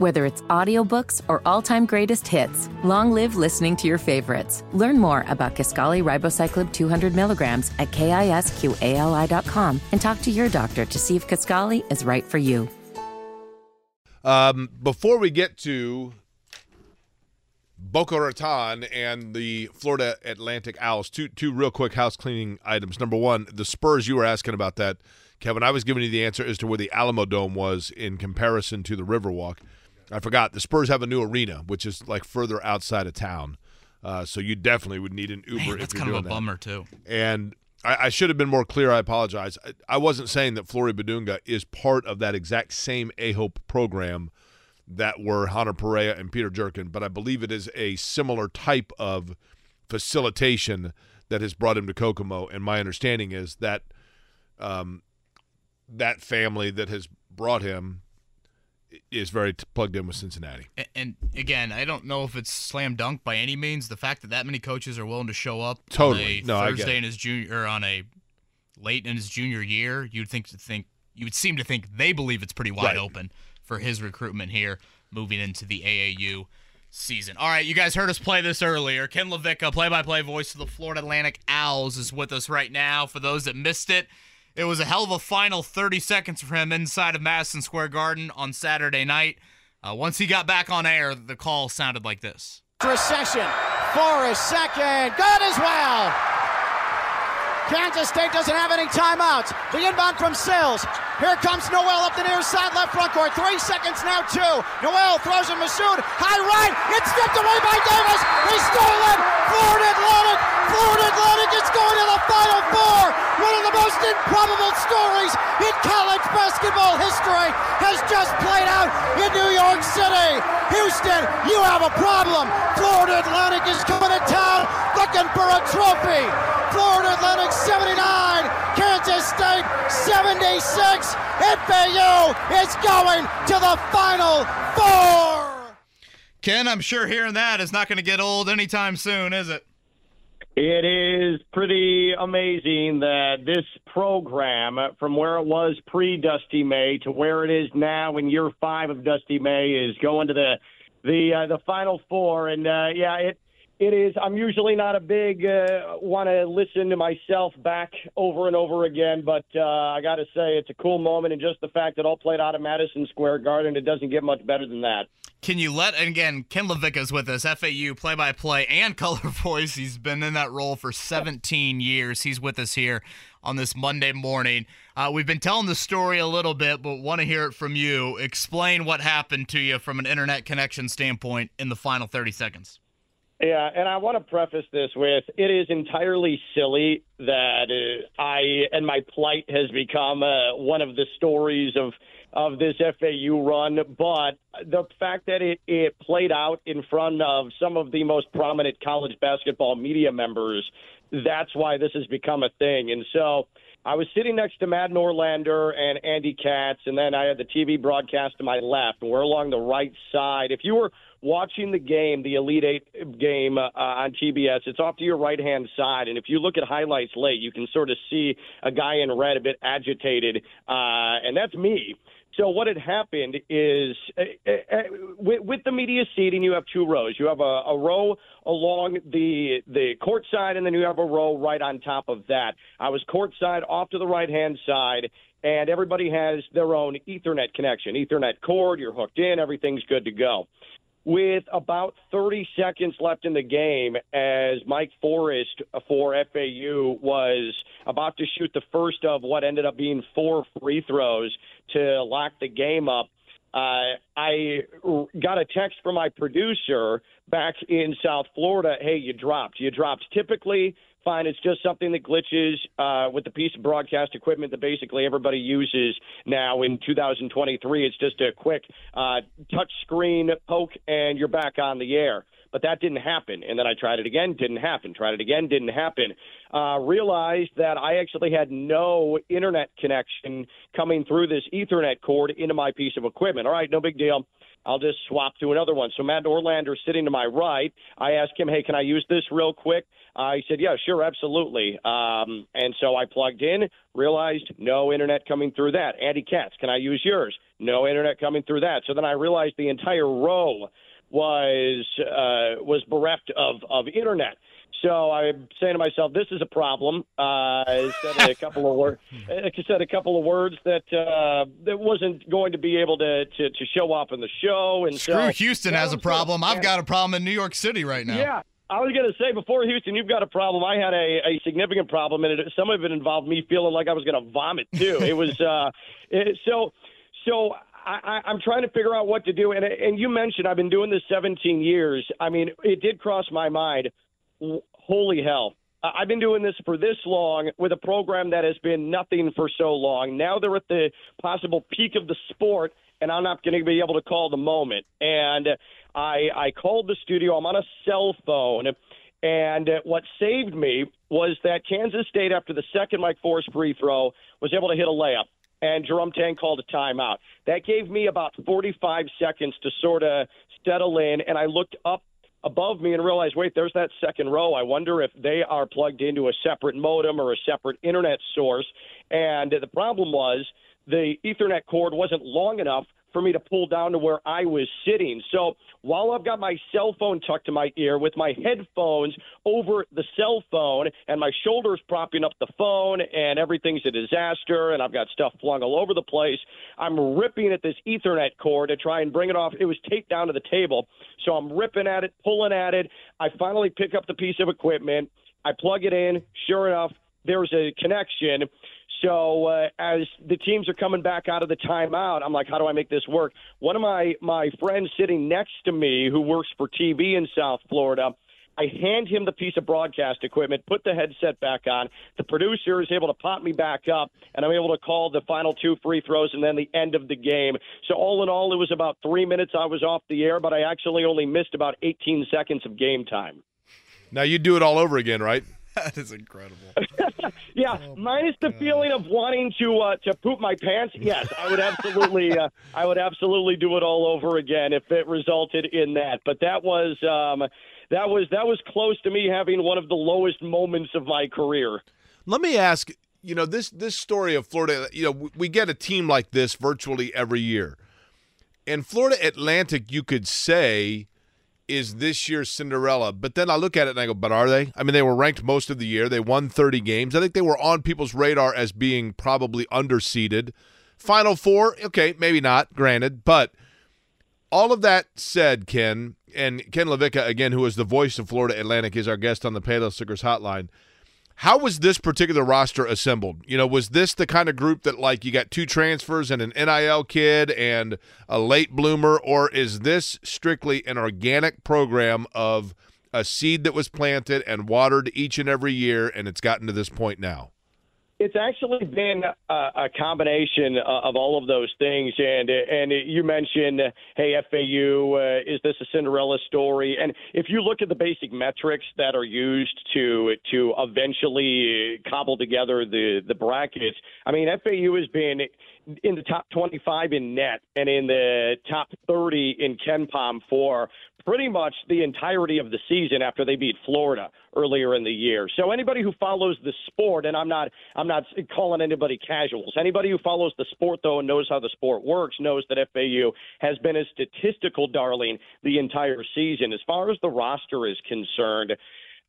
Whether it's audiobooks or all-time greatest hits, long live listening to your favorites. Learn more about Kisqali Ribociclib 200 milligrams at kisqali.com and talk to your doctor to see if Kisqali is right for you. Um, before we get to Boca Raton and the Florida Atlantic Owls, two two real quick house cleaning items. Number one, the Spurs. You were asking about that, Kevin. I was giving you the answer as to where the Alamodome was in comparison to the Riverwalk. I forgot. The Spurs have a new arena, which is like further outside of town. Uh, so you definitely would need an Uber Man, if you're kind of a that. bummer too. And I, I should have been more clear. I apologize. I, I wasn't saying that Flory Bidunga is part of that exact same A Hope program that were Hunter Perea and Peter Jerkin, but I believe it is a similar type of facilitation that has brought him to Kokomo. And my understanding is that um, that family that has brought him is very t- plugged in with Cincinnati. And, and again, I don't know if it's slam dunk by any means. The fact that that many coaches are willing to show up Totally. No, Thursday in his junior or on a late in his junior year, you'd think to think you would seem to think they believe it's pretty wide Right. open for his recruitment here moving into the AAU season. All right, you guys heard us play this earlier. Ken LaVicka, play-by-play voice of the Florida Atlantic Owls, is with us right now. For those that missed it, it was a hell of a final 30 seconds for him inside of Madison Square Garden on Saturday night. Uh, once he got back on air, the call sounded like this. Recession. Forrest second. Good as well. Kansas State doesn't have any timeouts. The inbound from Sills. Here comes Nowell up the near side, left front court. Three seconds now, two. Nowell throws in Massoud. High right. It's stripped away by Davis. He's stolen. Florida Atlantic. Florida Atlantic is going to the Final Four. One of the most improbable stories in college basketball history has just played out in New York City. Houston, you have a problem. Florida Atlantic is coming to town looking for a trophy. Florida Atlantic 79, Kansas State 76. FAU is going to the Final Four. Ken, I'm sure hearing that is not going to get old anytime soon, is it? It is pretty amazing that this program, from where it was pre Dusty May to where it is now in year five of Dusty May, is going to the the uh, the Final Four. And uh, yeah, it it is. I'm usually not a big uh, want to listen to myself back over and over again, but uh, I got to say it's a cool moment, and just the fact that all played out of Madison Square Garden, it doesn't get much better than that. Can you let, and again, Ken LaVicka's with us, FAU play by play and color voice. He's been in that role for 17 years. He's with us here on this Monday morning. Uh, we've been telling the story a little bit, but want to hear it from you. Explain what happened to you from an internet connection standpoint in the final 30 seconds. Yeah, and I want to preface this with it is entirely silly that uh, I and my plight has become uh, one of the stories of of this FAU run, but the fact that it, it played out in front of some of the most prominent college basketball media members, that's why this has become a thing. And so I was sitting next to Matt Norlander and Andy Katz, and then I had the TV broadcast to my left, and we're along the right side. If you were watching the game, the Elite Eight game uh, on TBS, it's off to your right hand side. And if you look at highlights late, you can sort of see a guy in red a bit agitated, uh, and that's me. So what had happened is uh, uh, with, with the media seating, you have two rows. You have a, a row along the the court side, and then you have a row right on top of that. I was court side, off to the right hand side, and everybody has their own Ethernet connection, Ethernet cord. You're hooked in, everything's good to go with about 30 seconds left in the game as Mike Forrest for FAU was about to shoot the first of what ended up being four free throws to lock the game up. Uh, I got a text from my producer back in South Florida. Hey, you dropped. You dropped. Typically, fine. It's just something that glitches uh, with the piece of broadcast equipment that basically everybody uses now in 2023. It's just a quick uh, touch screen poke, and you're back on the air. But that didn't happen. And then I tried it again, didn't happen. Tried it again, didn't happen. Uh, realized that I actually had no internet connection coming through this Ethernet cord into my piece of equipment. All right, no big deal. I'll just swap to another one. So Matt Norlander sitting to my right. I asked him, "Hey, can I use this real quick?" Uh, he said, "Yeah, sure, absolutely." Um, and so I plugged in, realized no internet coming through that. Andy Katz, can I use yours? No internet coming through that. So then I realized the entire row was uh, was bereft of of internet. So I'm saying to myself, this is a problem. Uh, I said a couple of words. I said a couple of words that uh, that wasn't going to be able to, to, to show up in the show. And screw so, Houston has a problem. I've got a problem in New York City right now. Yeah. I was going to say before Houston, you've got a problem. I had a, a significant problem, and it, some of it involved me feeling like I was going to vomit too. It was uh, it, so so. I, I'm trying to figure out what to do, and and you mentioned I've been doing this 17 years. I mean, it did cross my mind holy hell. I've been doing this for this long with a program that has been nothing for so long. Now they're at the possible peak of the sport, and I'm not going to be able to call the moment. And I, I called the studio. I'm on a cell phone. And what saved me was that Kansas State, after the second Mike Forrest free throw, was able to hit a layup. And Jerome Tang called a timeout. That gave me about 45 seconds to sort of settle in. And I looked up above me and realized, wait, there's that second row. I wonder if they are plugged into a separate modem or a separate internet source. And the problem was the Ethernet cord wasn't long enough for me to pull down to where I was sitting. So while I've got my cell phone tucked to my ear with my headphones over the cell phone and my shoulders propping up the phone and everything's a disaster and I've got stuff flung all over the place, I'm ripping at this Ethernet cord to try and bring it off. It was taped down to the table. So I'm ripping at it, pulling at it. I finally pick up the piece of equipment. I plug it in. Sure enough, there's a connection. So uh, as the teams are coming back out of the timeout, I'm like, how do I make this work? One of my my friends sitting next to me, who works for TV in South Florida. I hand him the piece of broadcast equipment, put the headset back on. The producer is able to pop me back up, and I'm able to call the final two free throws and then the end of the game. So, all in all, it was about three minutes I was off the air, but I actually only missed about 18 seconds of game time. Now, you do it all over again, right? That is incredible. yeah, oh minus the God. feeling of wanting to uh, to poop my pants. Yes, I would absolutely, uh, I would absolutely do it all over again if it resulted in that. But that was um, that was that was close to me having one of the lowest moments of my career. Let me ask, you know, this this story of Florida. You know, we get a team like this virtually every year, and Florida Atlantic, you could say is this year's Cinderella. But then I look at it and I go, but are they? I mean, they were ranked most of the year. They won 30 games. I think they were on people's radar as being probably underseeded. Final four, okay, maybe not, granted. But all of that said, Ken, and Ken LaVicka, again, who is the voice of Florida Atlantic, is our guest on the Payless Liquors Hotline. How was this particular roster assembled? You know, was this the kind of group that like you got two transfers and an NIL kid and a late bloomer, or is this strictly an organic program of a seed that was planted and watered each and every year, and it's gotten to this point now? It's actually been a, a combination of all of those things, and and you mentioned, hey, FAU, uh, is this a Cinderella story? And if you look at the basic metrics that are used to to eventually cobble together the the brackets, I mean, FAU has been in the top 25 in net and in the top 30 in KenPom for pretty much the entirety of the season after they beat Florida earlier in the year. So anybody who follows the sport, and I'm not I'm not calling anybody casuals. Anybody who follows the sport though and knows how the sport works knows that FAU has been a statistical darling the entire season. As far as the roster is concerned.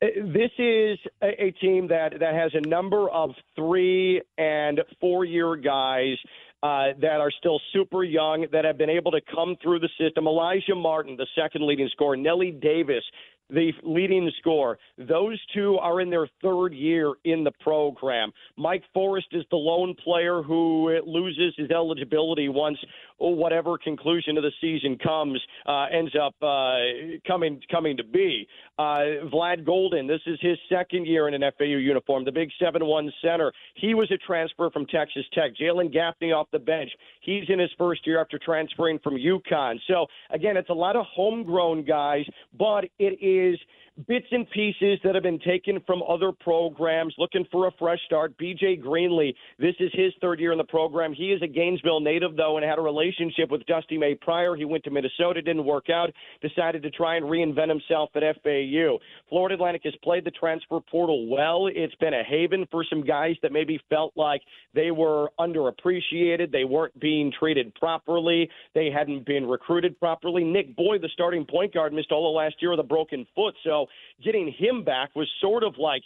This is a team that, that has a number of three and four year guys uh, that are still super young that have been able to come through the system. Alijah Martin, the second leading scorer, Nelly Davis, the leading scorer. Those two are in their third year in the program. Mike Forrest is the lone player who loses his eligibility once whatever conclusion of the season comes uh, ends up uh, coming coming to be. Uh, Vlad Goldin, this is his second year in an FAU uniform, the big 7-1 center. He was a transfer from Texas Tech. Jalen Gaffney off the bench. He's in his first year after transferring from UConn. So again, it's a lot of homegrown guys, but it is bits and pieces that have been taken from other programs, looking for a fresh start. BJ Greenlee, this is his third year in the program. He is a Gainesville native, though, and had a relationship with Dusty May prior. He went to Minnesota, didn't work out, decided to try and reinvent himself at FAU. Florida Atlantic has played the transfer portal well. It's been a haven for some guys that maybe felt like they were underappreciated, they weren't being treated properly, they hadn't been recruited properly. Nick Boyd, the starting point guard, missed all of last year with a broken foot, so getting him back was sort of like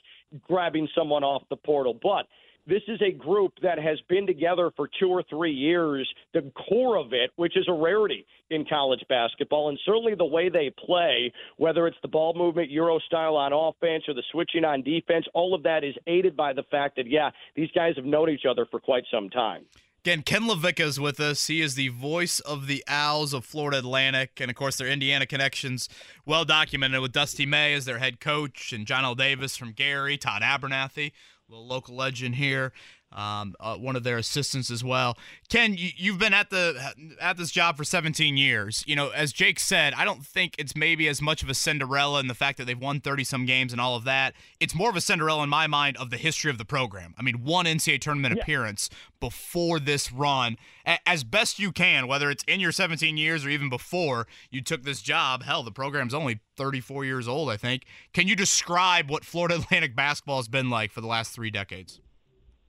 grabbing someone off the portal. But this is a group that has been together for two or three years, the core of it, which is a rarity in college basketball, and certainly the way they play, whether it's the ball movement, Euro style on offense, or the switching on defense, all of that is aided by the fact that, yeah, these guys have known each other for quite some time. Again, Ken LaVicka is with us. He is the voice of the Owls of Florida Atlantic, and of course, their Indiana connections well documented with Dusty May as their head coach, and Johnell Davis from Gary, Todd Abernethy, a little local legend here um, uh, one of their assistants as well. Ken, you, have been at the at this job for 17 years. You know, as Jake said, I don't think it's maybe as much of a Cinderella in the fact that they've won 30 some games and all of that. It's more of a Cinderella in my mind of the history of the program. I mean, one NCAA tournament yeah. appearance before this run, as best you can, whether it's in your 17 years or even before you took this job. Hell, the program's only 34 years old, I think. Can you describe what Florida Atlantic basketball has been like for the last three decades?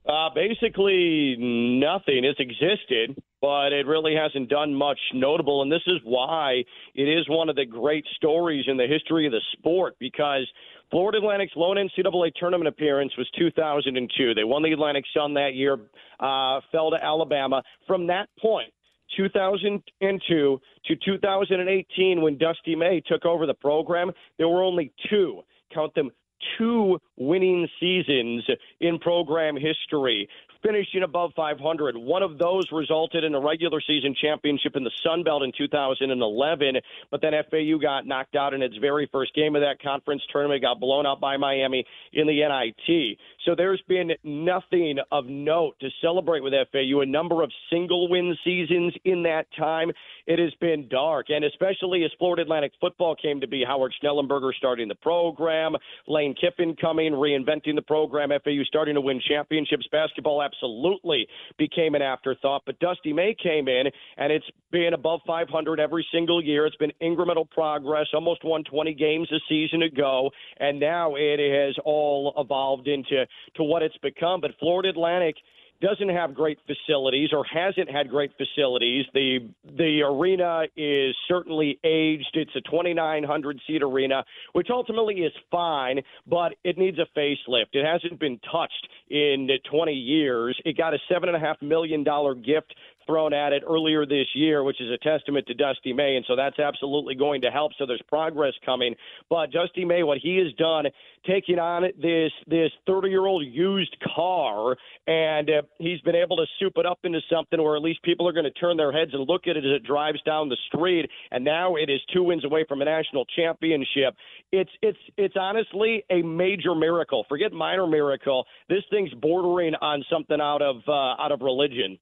Uh, basically nothing. It's existed, but it really hasn't done much notable. And this is why it is one of the great stories in the history of the sport because Florida Atlantic's lone NCAA tournament appearance was 2002. They won the Atlantic Sun that year, uh, fell to Alabama. From that point, 2002 to 2018, when Dusty May took over the program, there were only two, count them, two winning seasons in program history finishing above 500. One of those resulted in a regular season championship in the Sun Belt in 2011, but then FAU got knocked out in its very first game of that conference tournament, got blown out by Miami in the NIT. So there's been nothing of note to celebrate with FAU. A number of single win seasons in that time. It has been dark, and especially as Florida Atlantic football came to be, Howard Schnellenberger starting the program, Lane Kiffin coming, reinventing the program, FAU starting to win championships. Basketball absolutely became an afterthought. But Dusty May came in, and it's been above 500 every single year. It's been incremental progress, almost won 20 games a season ago, and now it has all evolved into to what it's become. But Florida Atlantic – doesn't have great facilities or hasn't had great facilities. The the arena is certainly aged. It's a 2,900 seat arena, which ultimately is fine, but it needs a facelift. It hasn't been touched in 20 years. It got a seven and a half million dollar gift thrown at it earlier this year, which is a testament to Dusty May, and so that's absolutely going to help. So there's progress coming. But Dusty May, what he has done, taking on this this 30 year old used car, and uh, he's been able to soup it up into something where at least people are going to turn their heads and look at it as it drives down the street. And now it is two wins away from a national championship. It's it's it's honestly a major miracle. Forget minor miracle. This thing's bordering on something out of uh, out of religion.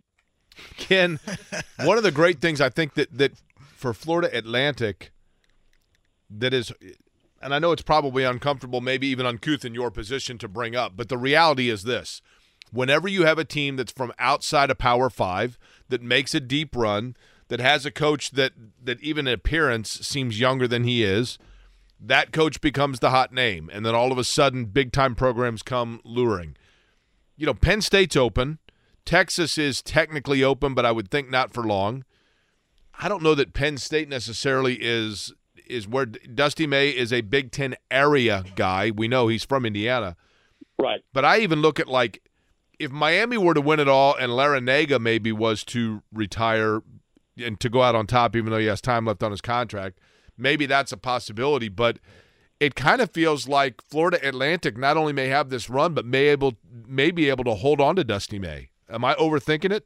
Ken, one of the great things I think that that for Florida Atlantic that is and I know it's probably uncomfortable, maybe even uncouth in your position to bring up, but the reality is this. Whenever you have a team that's from outside of Power 5 that makes a deep run, that has a coach that that even in appearance seems younger than he is, that coach becomes the hot name and then all of a sudden big time programs come luring. You know, Penn State's open. Texas is technically open, but I would think not for long. I don't know that Penn State necessarily is is where Dusty May is a Big Ten area guy. We know he's from Indiana, right? But I even look at like if Miami were to win it all and Larrañaga maybe was to retire and to go out on top, even though he has time left on his contract, maybe that's a possibility. But it kind of feels like Florida Atlantic not only may have this run, but may able may be able to hold on to Dusty May. Am I overthinking it?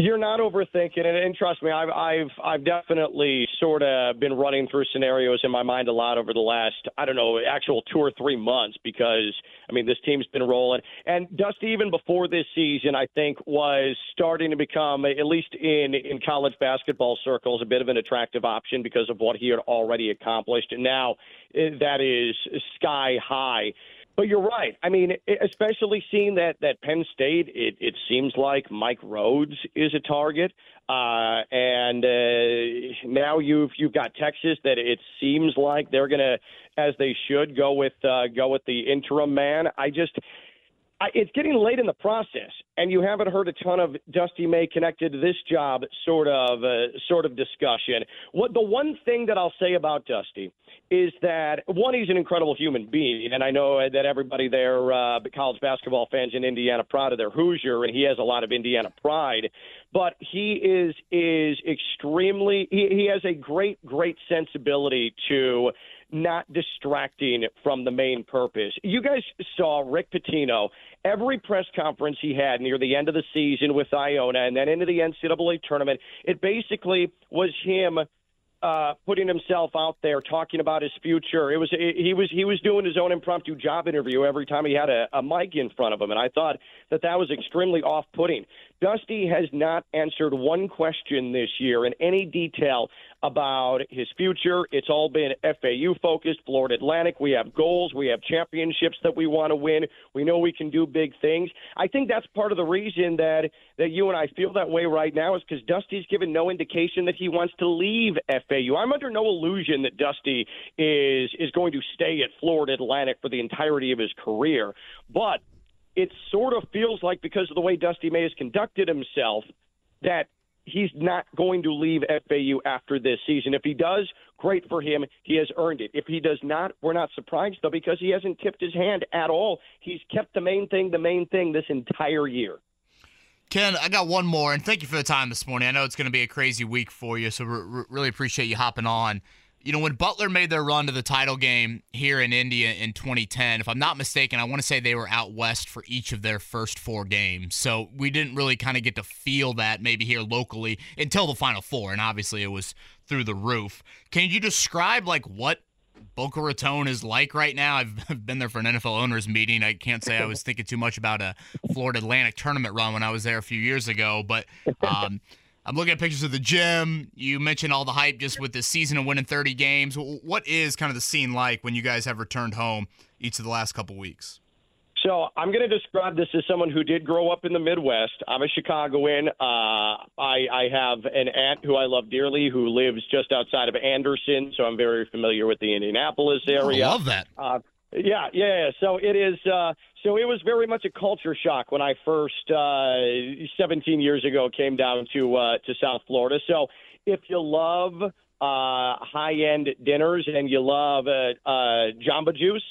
You're not overthinking it, and trust me, I've I've I've definitely sort of been running through scenarios in my mind a lot over the last I don't know actual two or three months because I mean this team's been rolling, and Dusty even before this season I think was starting to become at least in in college basketball circles a bit of an attractive option because of what he had already accomplished, and now eh, that is sky high. But you're right. I mean, especially seeing that that Penn State, it, it seems like Mike Rhoades is a target, uh, and uh, now you've you've got Texas that it seems like they're to, as they should, go with uh, go with the interim man. I just it's getting late in the process, and you haven't heard a ton of Dusty May connected to this job sort of uh, sort of discussion. What the one thing that I'll say about Dusty is that one, he's an incredible human being, and I know that everybody there, uh, college basketball fans in Indiana, proud of their Hoosier, and he has a lot of Indiana pride. But he is is extremely he, he has a great great sensibility to not distracting from the main purpose. You guys saw Rick Pitino every press conference he had near the end of the season with Iona and then into the NCAA tournament. It basically was him uh, putting himself out there, talking about his future. It was he was he was doing his own impromptu job interview every time he had a, a mic in front of him, and I thought that that was extremely off-putting. Dusty has not answered one question this year in any detail about his future. It's all been FAU focused, Florida Atlantic. We have goals, we have championships that we want to win. We know we can do big things. I think that's part of the reason that that you and I feel that way right now is because Dusty's given no indication that he wants to leave FAU. I'm under no illusion that Dusty is is going to stay at Florida Atlantic for the entirety of his career, but it sort of feels like because of the way Dusty May has conducted himself that he's not going to leave FAU after this season. If he does, great for him. He has earned it. If he does not, we're not surprised though because he hasn't tipped his hand at all. He's kept the main thing the main thing this entire year. Ken, I got one more, and thank you for the time this morning. I know it's going to be a crazy week for you, so re- really appreciate you hopping on you know, when Butler made their run to the title game here in Indy in 2010, if I'm not mistaken, I want to say they were out west for each of their first four games. So we didn't really kind of get to feel that maybe here locally until the Final Four, and obviously it was through the roof. Can you describe like what Boca Raton is like right now? I've been there for an NFL owners meeting. I can't say I was thinking too much about a Florida Atlantic tournament run when I was there a few years ago, but. Um, I'm looking at pictures of the gym. You mentioned all the hype just with this season of winning 30 games. What is kind of the scene like when you guys have returned home each of the last couple weeks? So I'm going to describe this as someone who did grow up in the Midwest. I'm a Chicagoan. Uh, I, I have an aunt who I love dearly who lives just outside of Anderson, so I'm very familiar with the Indianapolis area. I love that. Uh, yeah, yeah. So it is. Uh, so it was very much a culture shock when I first, uh, 17 years ago, came down to uh, to South Florida. So if you love uh, high end dinners and you love uh, uh, Jamba Juice,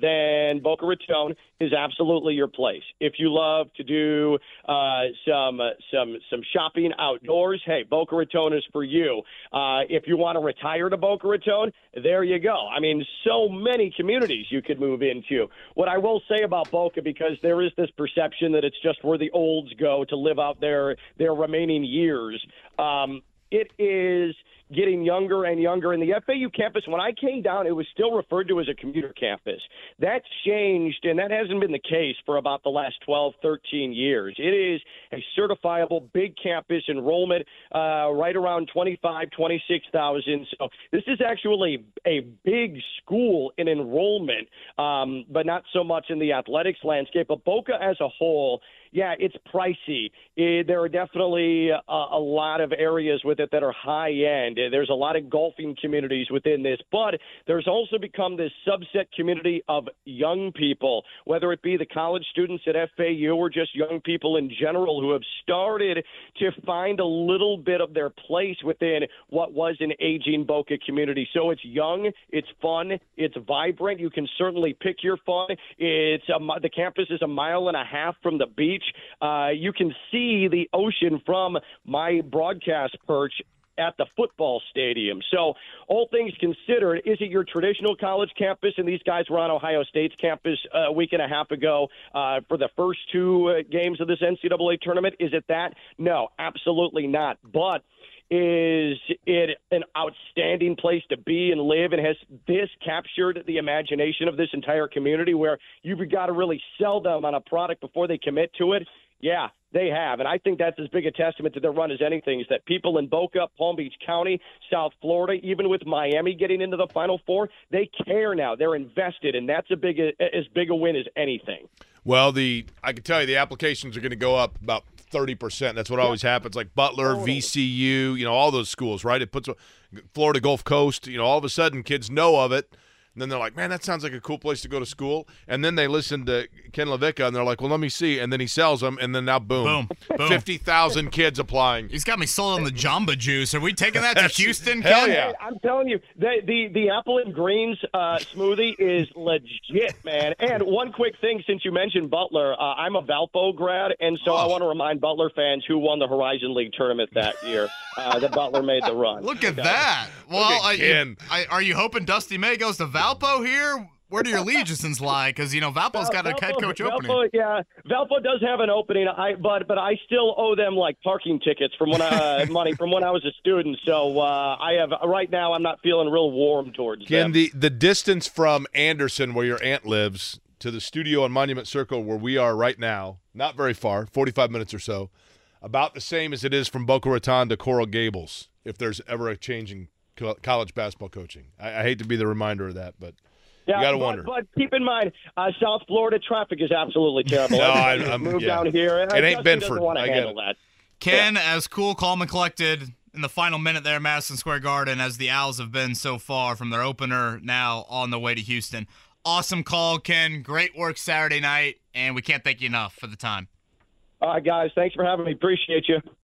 then Boca Raton is absolutely your place. If you love to do uh, some some some shopping outdoors, hey, Boca Raton is for you. Uh, if you want to retire to Boca Raton, there you go. I mean, so many communities you could move into. What I will say about Boca, because there is this perception that it's just where the olds go to live out their their remaining years. Um, it is getting younger and younger. And the FAU campus, when I came down, it was still referred to as a commuter campus. That's changed, and that hasn't been the case for about the last 12, 13 years. It is a certifiable big campus enrollment, uh, right around 25, 26,000. So this is actually a big school in enrollment, um, but not so much in the athletics landscape. But Boca as a whole yeah, it's pricey. It, there are definitely a, a lot of areas with it that are high end. Eh, there's a lot of golfing communities within this, but there's also become this subset community of young people, whether it be the college students at FAU or just young people in general who have started to find a little bit of their place within what was an aging Boca community. So it's young, it's fun, it's vibrant. You can certainly pick your fun. It's a, the campus is a mile and a half from the beach. Uh, you can see the ocean from my broadcast perch at the football stadium. So, all things considered, is it your traditional college campus? And these guys were on Ohio State's campus a week and a half ago uh, for the first two uh, games of this NCAA tournament. Is it that? No, absolutely not. But is it an outstanding place to be and live? And has this captured the imagination of this entire community where you've got to really sell them on a product before they commit to it? Yeah, they have. And I think that's as big a testament to their run as anything is that people in Boca, Palm Beach County, South Florida, even with Miami getting into the Final Four, they care now. They're invested, and that's a big as big a win as anything. Well, the I can tell you the applications are going to go up about thirty percent. That's what always happens. Like Butler. VCU, you know, all those schools, right? It puts Florida Gulf Coast. You know, all of a sudden, kids know of it and then they're like, man, that sounds like a cool place to go to school. And then they listen to Ken LaVicka, and they're like, well, let me see. And then he sells them, and then now, boom, boom, boom. 50,000 kids applying. He's got me sold on the Jamba Juice. Are we taking that to Houston, Hell Ken? yeah. I'm telling you, the, the, the apple and greens uh, smoothie is legit, man. And one quick thing, since you mentioned Butler, uh, I'm a Valpo grad, and so oh. I want to remind Butler fans who won the Horizon League tournament that year uh, that Butler made the run. Look at okay. that. Well, at Ken. I, are you hoping Dusty May goes to Valpo here? where do your allegiances lie? Because you know Valpo's got a head coach Valpo, opening. Yeah, Valpo does have an opening. I but but I still owe them like parking tickets from when I uh, money from when I was a student. So uh, I have right now. I'm not feeling real warm towards Ken, them. the the distance from Anderson, where your aunt lives, to the studio on Monument Circle, where we are right now, not very far, 45 minutes or so. About the same as it is from Boca Raton to Coral Gables. If there's ever a change in college basketball coaching, I, I hate to be the reminder of that, but yeah, you got to wonder. But keep in mind, uh, South Florida traffic is absolutely terrible. no, I, am moved yeah. down here. It ain't Benford. Want to I handle that. Ken, yeah. as cool, calm, and collected in the final minute there, Madison Square Garden, as the Owls have been so far from their opener, now on the way to Houston. Awesome call, Ken. Great work Saturday night, and we can't thank you enough for the time. All right, guys. Thanks for having me. Appreciate you.